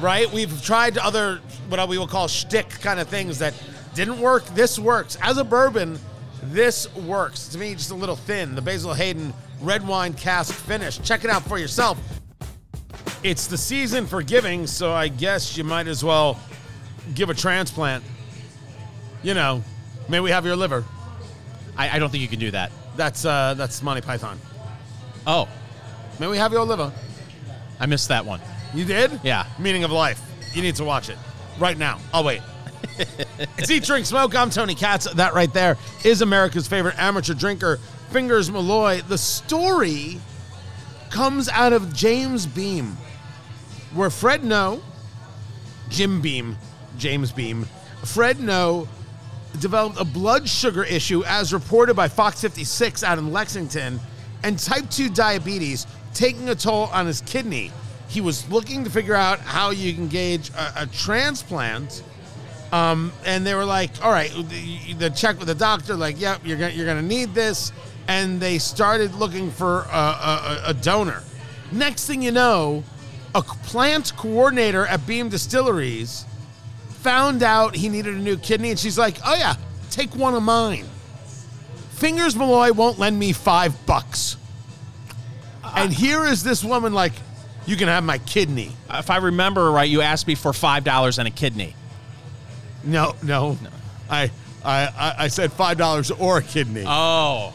Right? We've tried other, what we will call shtick kind of things that didn't work. This works. As a bourbon, this works. To me, just a little thin. The Basil Hayden red wine cask finish. Check it out for yourself. It's the season for giving, so I guess you might as well give a transplant. You know, may we have your liver? I, I don't think you can do that. That's uh, that's Monty Python. Oh, May we have your liver? I missed that one. You did? Yeah. Meaning of life. You need to watch it right now. I'll wait. it's Eat, Drink, Smoke. I'm Tony Katz. That right there is America's favorite amateur drinker, Fingers Malloy. The story comes out of James Beam, where Fred Noe, Jim Beam, James Beam, Fred Noe developed a blood sugar issue as reported by Fox 56 out in Lexington and type 2 diabetes taking a toll on his kidney. He was looking to figure out how you can gauge a, a transplant. Um, and they were like, all right, the, the check with the doctor, like, yep, you're gonna, you're gonna need this. And they started looking for a, a, a donor. Next thing you know, a plant coordinator at Beam Distilleries found out he needed a new kidney, and she's like, "Oh yeah, take one of mine." Fingers Malloy won't lend me five bucks, and here is this woman like, "You can have my kidney." Uh, if I remember right, you asked me for $5 and a kidney. No, no, I, I, I- I said five dollars or a kidney. Oh.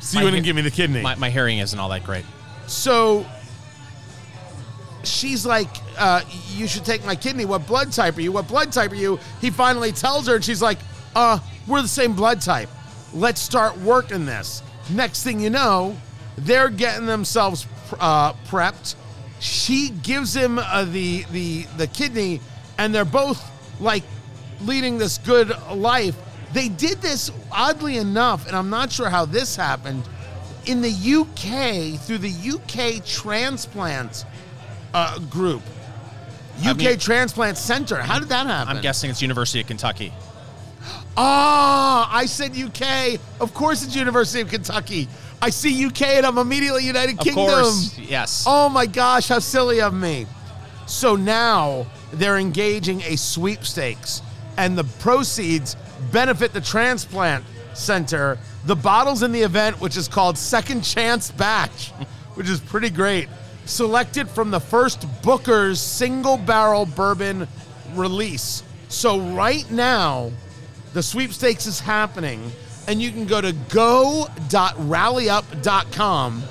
so you my wouldn't give me the kidney. My, my hearing isn't all that great. So she's like, uh, "You should take my kidney. What blood type are you? What blood type are you?" He finally tells her, and she's like, "Uh, we're the same blood type. Let's start working this." Next thing you know, they're getting themselves uh, prepped. She gives him uh, the the the kidney, and they're both like leading this good life. They did this oddly enough, and I'm not sure how this happened in the UK through the UK transplant uh, group, I UK mean- Transplant Center. How did that happen? I'm guessing it's University of Kentucky. Ah, I said UK. Of course, it's University of Kentucky. I see UK and I'm immediately United Of Kingdom. course, yes. Oh my gosh, how silly of me. So now they're engaging a sweepstakes, and the proceeds benefit the transplant center. The bottles in the event, which is called Second Chance Batch, which is pretty great, selected from the first Booker's single barrel bourbon release. So right now, the sweepstakes is happening, and you can go to go.rallyup.com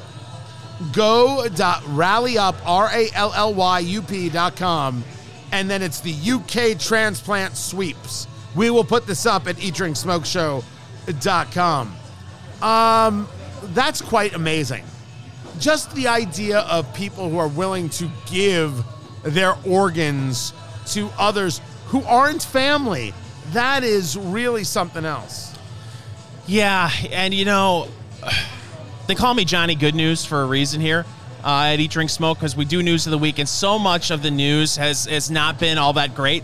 go.rallyup, R-A-L-L-Y-U-P dot com, and then it's the UK transplant sweeps. We will put this up at eatdrinksmokeshow.com. Um, that's quite amazing. Just the idea of people who are willing to give their organs to others who aren't family. That is really something else. Yeah, and you know, they call me Johnny Good News for a reason here uh, at Eat Drink Smoke because we do news of the week, and so much of the news has has not been all that great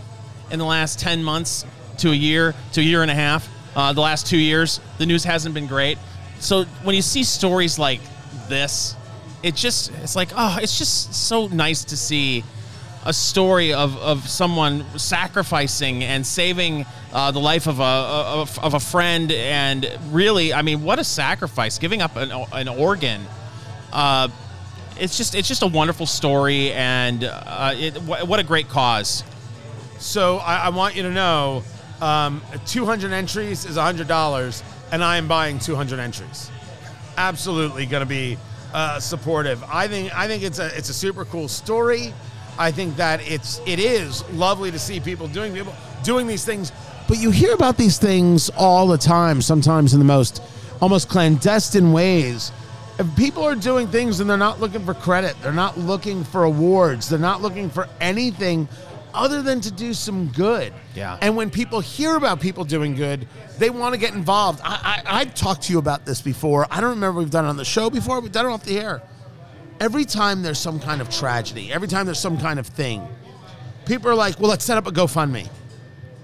in the last ten months to a year to a year and a half. Uh, the last two years, the news hasn't been great. So when you see stories like this, it just it's like oh, it's just so nice to see a story of, of someone sacrificing and saving uh, the life of a, of, of a friend. And really i mean what a sacrifice giving up an, an organ. Uh, it's just it's just a wonderful story. And uh, it, wh- what a great cause. So I, I want you to know, um, 200 entries is $100, and I am buying 200 entries. Absolutely going to be uh, supportive. I think I think it's a it's a super cool story. I think that it's it is lovely to see people doing people doing these things, but you hear about these things all the time. Sometimes in the most almost clandestine ways. If people are doing things and they're not looking for credit, they're not looking for awards, they're not looking for anything other than to do some good. Yeah. And when people hear about people doing good, they want to get involved. I, I, I've talked to you about this before. I don't remember we've done it on the show before. We've done it off the air. Every time there's some kind of tragedy, every time there's some kind of thing, people are like, well, let's set up a GoFundMe.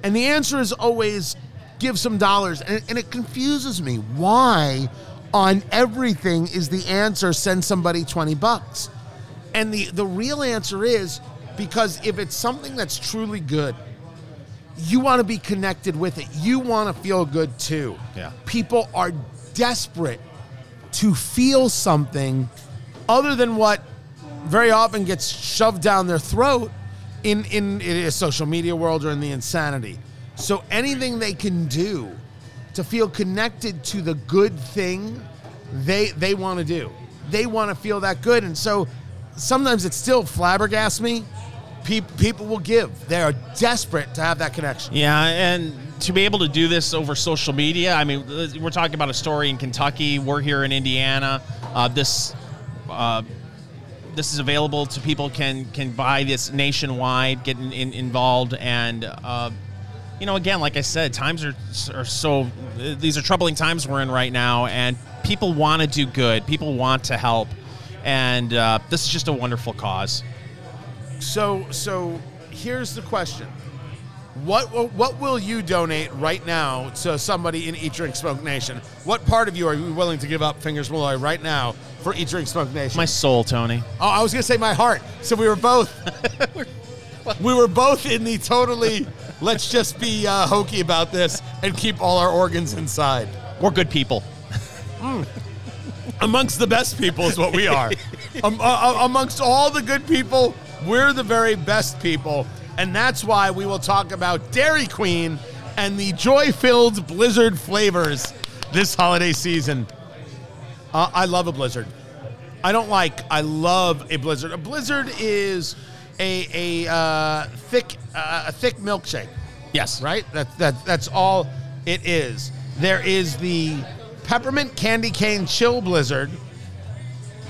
And the answer is always give some dollars. And, and it confuses me. Why on everything is the answer send somebody 20 bucks? And the, the real answer is because if it's something that's truly good, you want to be connected with it. You want to feel good too. Yeah. People are desperate to feel something other than what very often gets shoved down their throat in, in, in a social media world or in the insanity. So anything they can do to feel connected to the good thing they they want to do. They want to feel that good. And so sometimes it still flabbergasts me. People, people will give. They are desperate to have that connection. Yeah, and to be able to do this over social media, I mean, we're talking about a story in Kentucky. We're here in Indiana. Uh, this uh, this is available to people can can buy this nationwide, get in, in, involved, and uh, you know, again, like I said, times are are so these are troubling times we're in right now, and people want to do good. People want to help, and uh, this is just a wonderful cause. So so here's the question. What will- what will you donate right now to somebody in Eat Drink Smoke Nation? What part of you are you willing to give up, Fingers Malloy, right now for Eat Drink Smoke Nation? My soul, Tony. oh, I was gonna say my heart. So we were both we were both in the totally let's just be uh, hokey about this and keep all our organs inside. We're good people. Amongst the best people is what we are. um, uh, amongst all the good people, we're the very best people, and that's why we will talk about Dairy Queen and the joy-filled Blizzard flavors this holiday season. Uh, I love a Blizzard. I don't like. I love a Blizzard. A Blizzard is a a uh, thick uh, a thick milkshake Yes. right? That, that, that's all it is. There is the peppermint candy cane chill blizzard,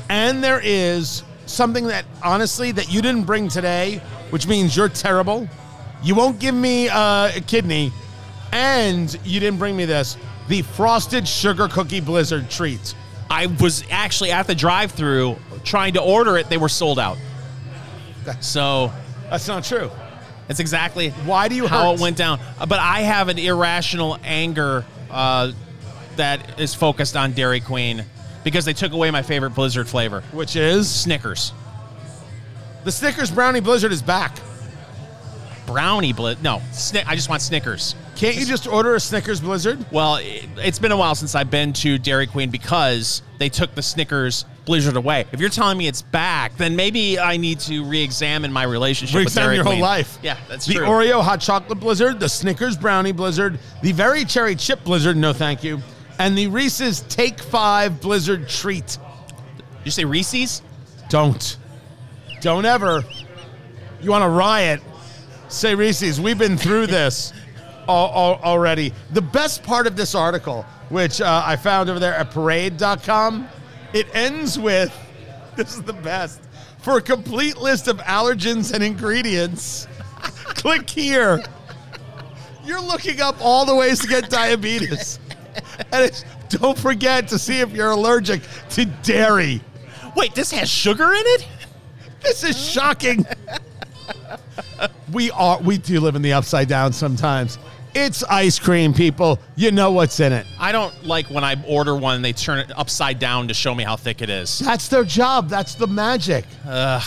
and there is something that honestly that you didn't bring today, which means you're terrible. You won't give me uh, a kidney, and you didn't bring me this the frosted sugar cookie blizzard treat. I was actually at the drive-through trying to order it. They were sold out. So That's not true. That's exactly Why do you how hurt? it went down. But I have an irrational anger uh, that is focused on Dairy Queen because they took away my favorite Blizzard flavor, Which is Snickers. the Snickers brownie blizzard is back. Brownie Blizz. No, Snick. I just want Snickers. Can't you just order a Snickers blizzard? Well, it, it's been a while since I've been to Dairy Queen because they took the Snickers Blizzard away. If you're telling me it's back, then maybe I need to re-examine my relationship with Re-examine Dairy your whole life. Yeah, that's the true. Oreo hot chocolate blizzard, the Snickers brownie blizzard, the very cherry chip blizzard, no thank you, and the Reese's Take Five blizzard treat. Did you say Reese's? Don't. Don't ever. You want to riot? Say Reese's. We've been through this al- al- already. The best part of this article, which uh, I found over there at parade.com, it ends with this is the best. For a complete list of allergens and ingredients, click here. You're looking up all the ways to get diabetes. And it's, don't forget to see if you're allergic to dairy. Wait, this has sugar in it? This is shocking. we are we do live in the upside down sometimes. It's ice cream, people. You know what's in it. I don't like when I order one and they turn it upside down to show me how thick it is. That's their job. That's the magic. Ugh.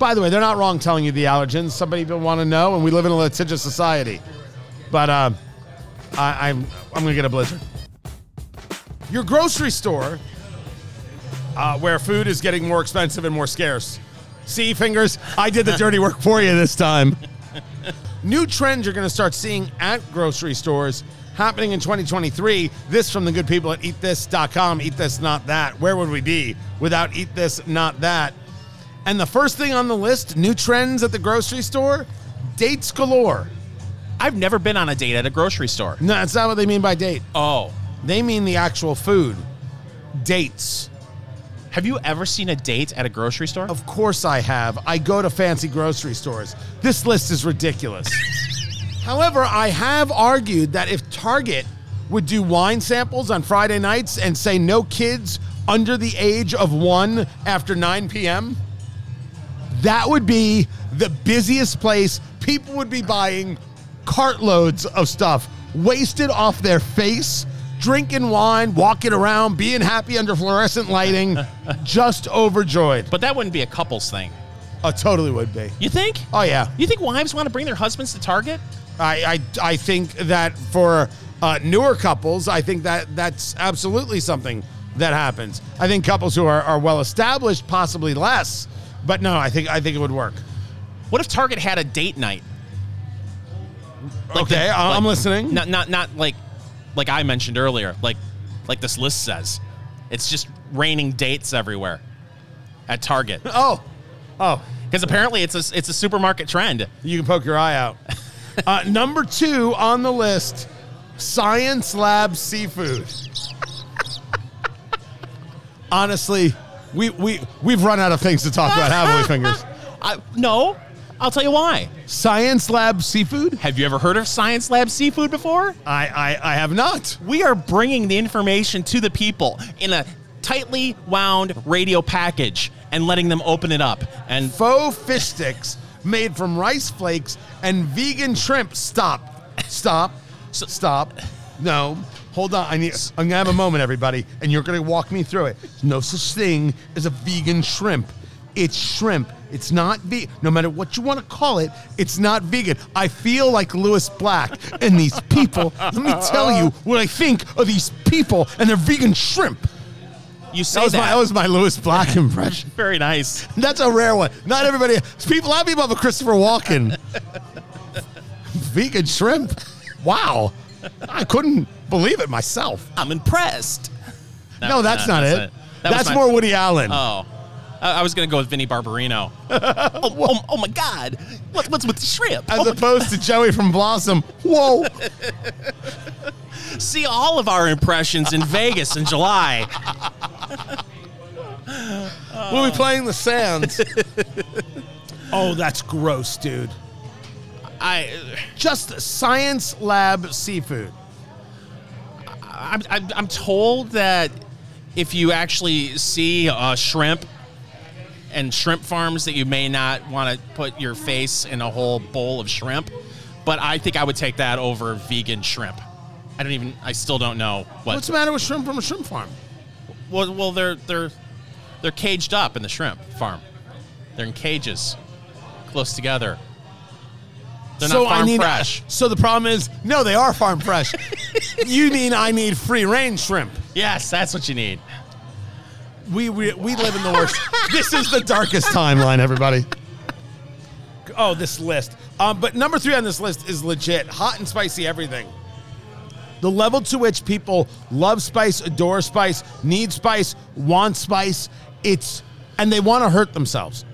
By the way, they're not wrong telling you the allergens. Somebody will want to know, and we live in a litigious society. But uh, I, I'm I'm gonna get a blizzard. Your grocery store, uh, where food is getting more expensive and more scarce. See, fingers, I did the dirty work for you this time. New trends you're to start seeing at grocery stores happening in 2023. This from the good people at eatthis.com. Eat this, not that. Where would we be without eat this, not that? And the first thing on the list, new trends at the grocery store, dates galore. I've never been on a date at a grocery store. No, that's not what they mean by date. Oh. They mean the actual food. Dates. Have you ever seen a date at a grocery store? Of course I have. I go to fancy grocery stores. This list is ridiculous. However, I have argued that if Target would do wine samples on Friday nights and say no kids under the age of one after 9 p.m., that would be the busiest place. People would be buying cartloads of stuff, wasted off their face, drinking wine, walking around, being happy under fluorescent lighting, just overjoyed. But that wouldn't be a couples thing. Oh, totally would be. You think? Oh, yeah. You think wives want to bring their husbands to Target? I, I, I think that for uh, newer couples, I think that that's absolutely something that happens. I think couples who are, are well established, possibly less. But no, I think I think it would work. What if Target had a date night? Okay, the- I'm like- listening. Not not not like like I mentioned earlier, like like this list says. It's just raining dates everywhere at Target. Oh, oh, Because apparently it's a it's a supermarket trend. you can poke your eye out. uh, number two on the list, Science Lab Seafood. Honestly, we we we've run out of things to talk about, haven't we, fingers? I, no, I'll tell you why. Science Lab Seafood? Have you ever heard of Science Lab Seafood before? I I, I have not. We are bringing the information to the people in a tightly wound radio package and letting them open it up. And faux fish sticks made from rice flakes and vegan shrimp. Stop. Stop. Stop. No. Hold on. I need I'm gonna have a moment, everybody, and you're gonna walk me through it. No such thing as a vegan shrimp. It's shrimp. It's not vegan. No matter what you want to call it, it's not vegan. I feel like Lewis Black and these people. Let me tell you what I think of these people and their vegan shrimp. you say That was that. my that was my Lewis Black impression. very nice. That's a rare one. Not everybody. People, a lot of people have a Christopher Walken. Vegan shrimp. Wow. I couldn't believe it myself. I'm impressed. No, that's not it. That that's my- more Woody Allen. Oh. I I was going to go with Vinnie Barbarino. oh, oh, oh my God. What, what's with the shrimp? as Oh opposed to Joey from Blossom. Whoa. see all of our impressions in Vegas in July. We'll be playing the sands. oh, that's gross, dude. I, Just science lab seafood. I'm, I'm, I'm told that if you actually see a shrimp and shrimp farms that you may not want to put your face in a whole bowl of shrimp, but I think I would take that over vegan shrimp. I don't even. I still don't know what. What's the matter with shrimp from a shrimp farm? well, well, they're they're they're caged up in the shrimp farm. They're in cages, close together. They're not farm fresh. So the problem is, no, they are farm fresh. you mean I need free range shrimp? Yes, that's what you need. We, we we live in the worst. this is the darkest timeline, everybody. Oh, this list. Um, but number three on this list is legit hot and spicy everything. The level to which people love spice, adore spice, need spice, want spice, it's and they want to hurt themselves.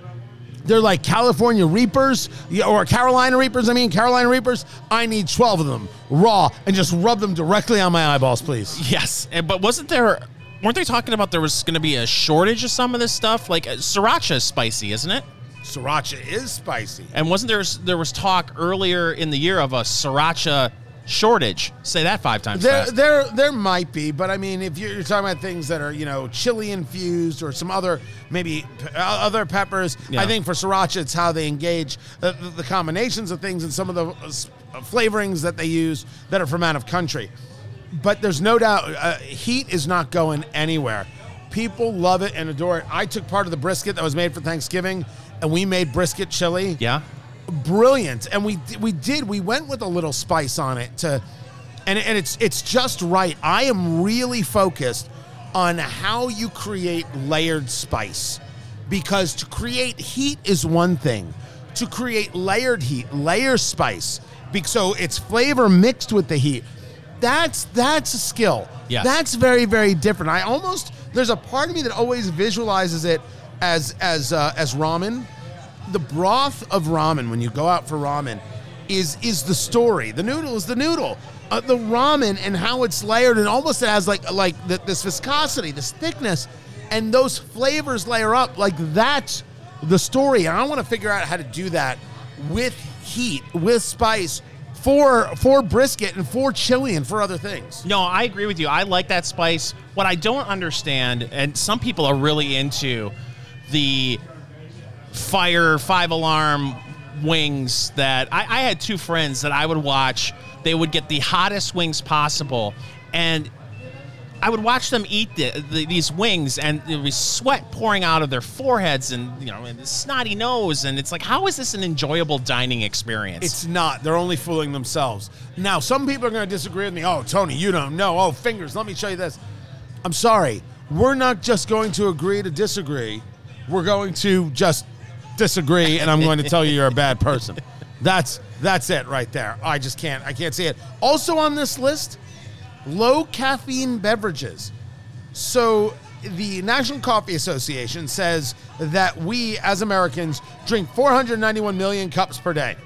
They're like California Reapers or Carolina Reapers. I mean, Carolina Reapers. I need 12 of them raw and just rub them directly on my eyeballs, please. Yes, and- but wasn't there? Weren't they talking about there was going to be a shortage of some of this stuff? Like uh, sriracha is spicy, isn't it? Sriracha is spicy. And wasn't there there was talk earlier in the year of a sriracha shortage? Say that five times There, fast. there, there might be, but I mean, if you're, you're talking about things that are, you know, chili infused or some other, maybe uh, other peppers, Yeah. I think for sriracha, it's how they engage uh, the, the combinations of things and some of the uh, flavorings that they use that are from out of country. But there's no doubt, uh, heat is not going anywhere. People love it and adore it. I took part of the brisket that was made for Thanksgiving, and we made brisket chili yeah. brilliant and we we did we went with a little spice on it to and, and it's it's just right i am really focused on how you create layered spice because to create heat is one thing to create layered heat layer spice so it's flavor mixed with the heat that's that's a skill Yes. that's very very different i almost there's a part of me that always visualizes it as as uh, as ramen. The broth of ramen when you go out for ramen is is the story. The noodle is the noodle. Uh, the ramen and how it's layered and almost it has like like th- this viscosity, this thickness, and those flavors layer up. Like that's the story. And I want to figure out how to do that with heat, with spice, for for brisket and for chili and for other things. No, I agree with you. I like that spice. What I don't understand, and some people are really into the fire five alarm wings that I, I had two friends that I would watch. They would get the hottest wings possible, and I would watch them eat the, the, these wings, and there was sweat pouring out of their foreheads, and you know, and the snotty nose, and it's like, how is this an enjoyable dining experience? It's not. They're only fooling themselves. Now, some people are going to disagree with me. Oh, Tony, you don't know. Oh, fingers. Let me show you this. I'm sorry. We're not just going to agree to disagree. We're going to just disagree, and I'm going to tell you you're a bad person. That's that's it right there. I just can't. I can't see it. Also on this list, low caffeine beverages. So the National Coffee Association says that we as Americans drink 491 million cups per day.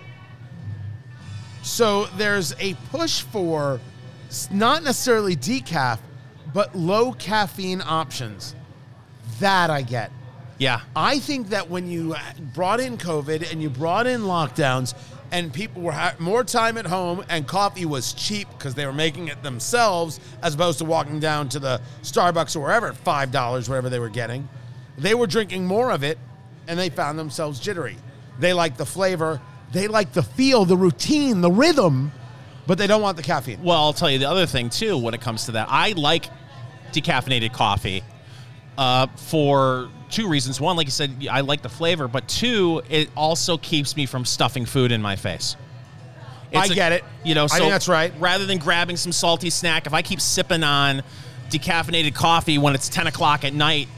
So there's a push for not necessarily decaf, but low caffeine options. That I get. yeah. I think that when you uh, brought in COVID and you brought in lockdowns and people were ha- more time at home and coffee was cheap because they were making it themselves as opposed to walking down to the Starbucks or wherever at $5, whatever they were getting, they were drinking more of it and they found themselves jittery. They like the flavor, they like the feel, the routine, the rhythm, but they don't want the caffeine. Well, I'll tell you the other thing too when it comes to that. I like decaffeinated coffee uh, for two reasons. One, like you said, I like the flavor, but two, it also keeps me from stuffing food in my face. I get it. You know, I think that's right. Rather than grabbing some salty snack, if I keep sipping on decaffeinated coffee when it's 10 o'clock at night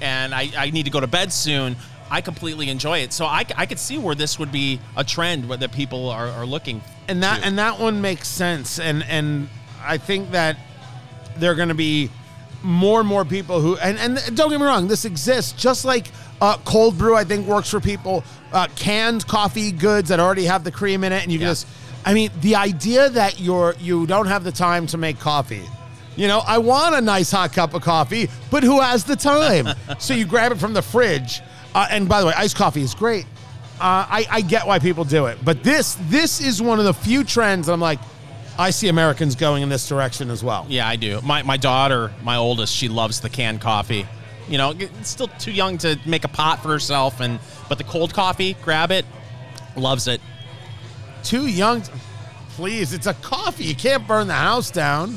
and I, I need to go to bed soon, I completely enjoy it. So I, I could see where this would be a trend where that people are, are looking. and that to. and that one makes sense and and i think that they're going to be more and more people who and and don't get me wrong this exists. Just like uh, cold brew i think works for people uh, canned coffee goods that already have the cream in it and you Yeah. just i mean the idea that you're you don't have the time to make coffee. You know i want a nice hot cup of coffee but who has the time? So you grab it from the fridge uh, and by the way iced coffee is great. Uh, I, I get why people do it, but this this is one of the few trends that I'm like, I see Americans going in this direction as well. Yeah, I do. My my daughter, my oldest, she loves the canned coffee. You know, it's still too young to make a pot for herself, and but the cold coffee, grab it, loves it. Too young, please. It's a coffee. You can't burn the house down.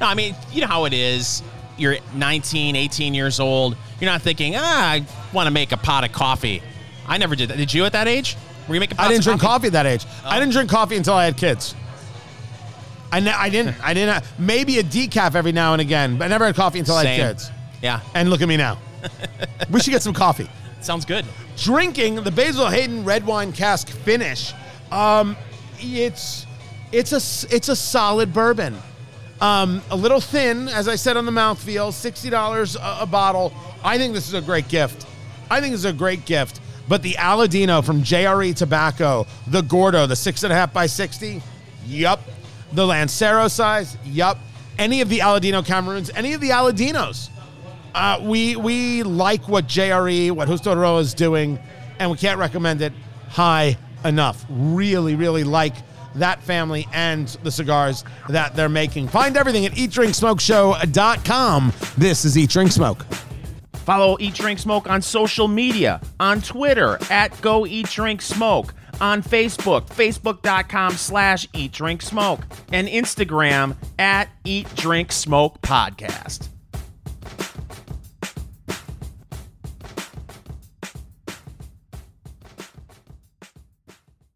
No, I mean, you know how it is. You're 19, 18 years old. You're not thinking, ah, I want to make a pot of coffee. I never did that. Did you at that age? Were you making? I didn't drink coffee at that age. I Oh. didn't drink coffee until I had kids. I, ne- I didn't. I didn't. Maybe a decaf every now and again, but I never had coffee until I Same. had kids. Yeah, And look at me now. we should get some coffee. sounds good. drinking the Basil Hayden red wine cask finish. Um, it's it's a it's a solid bourbon. Um, a little thin, as I said on the mouthfeel, sixty dollars a, a bottle. I think this is a great gift. I think this is a great gift. But the Aladino from JRE Tobacco, the Gordo, the six and a half by sixty, yup. The Lancero size, yup. Any of the Aladino Cameroons, any of the Aladinos. Uh, we we like what JRE, what Justo Eiroa is doing, and we can't recommend it high enough. Really, really like that family and the cigars that they're making. Find everything at eatdrinksmokeshow.com. This is Eat Drink Smoke. Follow Eat Drink Smoke on social media, on Twitter at Go Eat Drink Smoke, on Facebook, facebook.com slash Eat Drink Smoke, and Instagram at Eat Drink Smoke Podcast.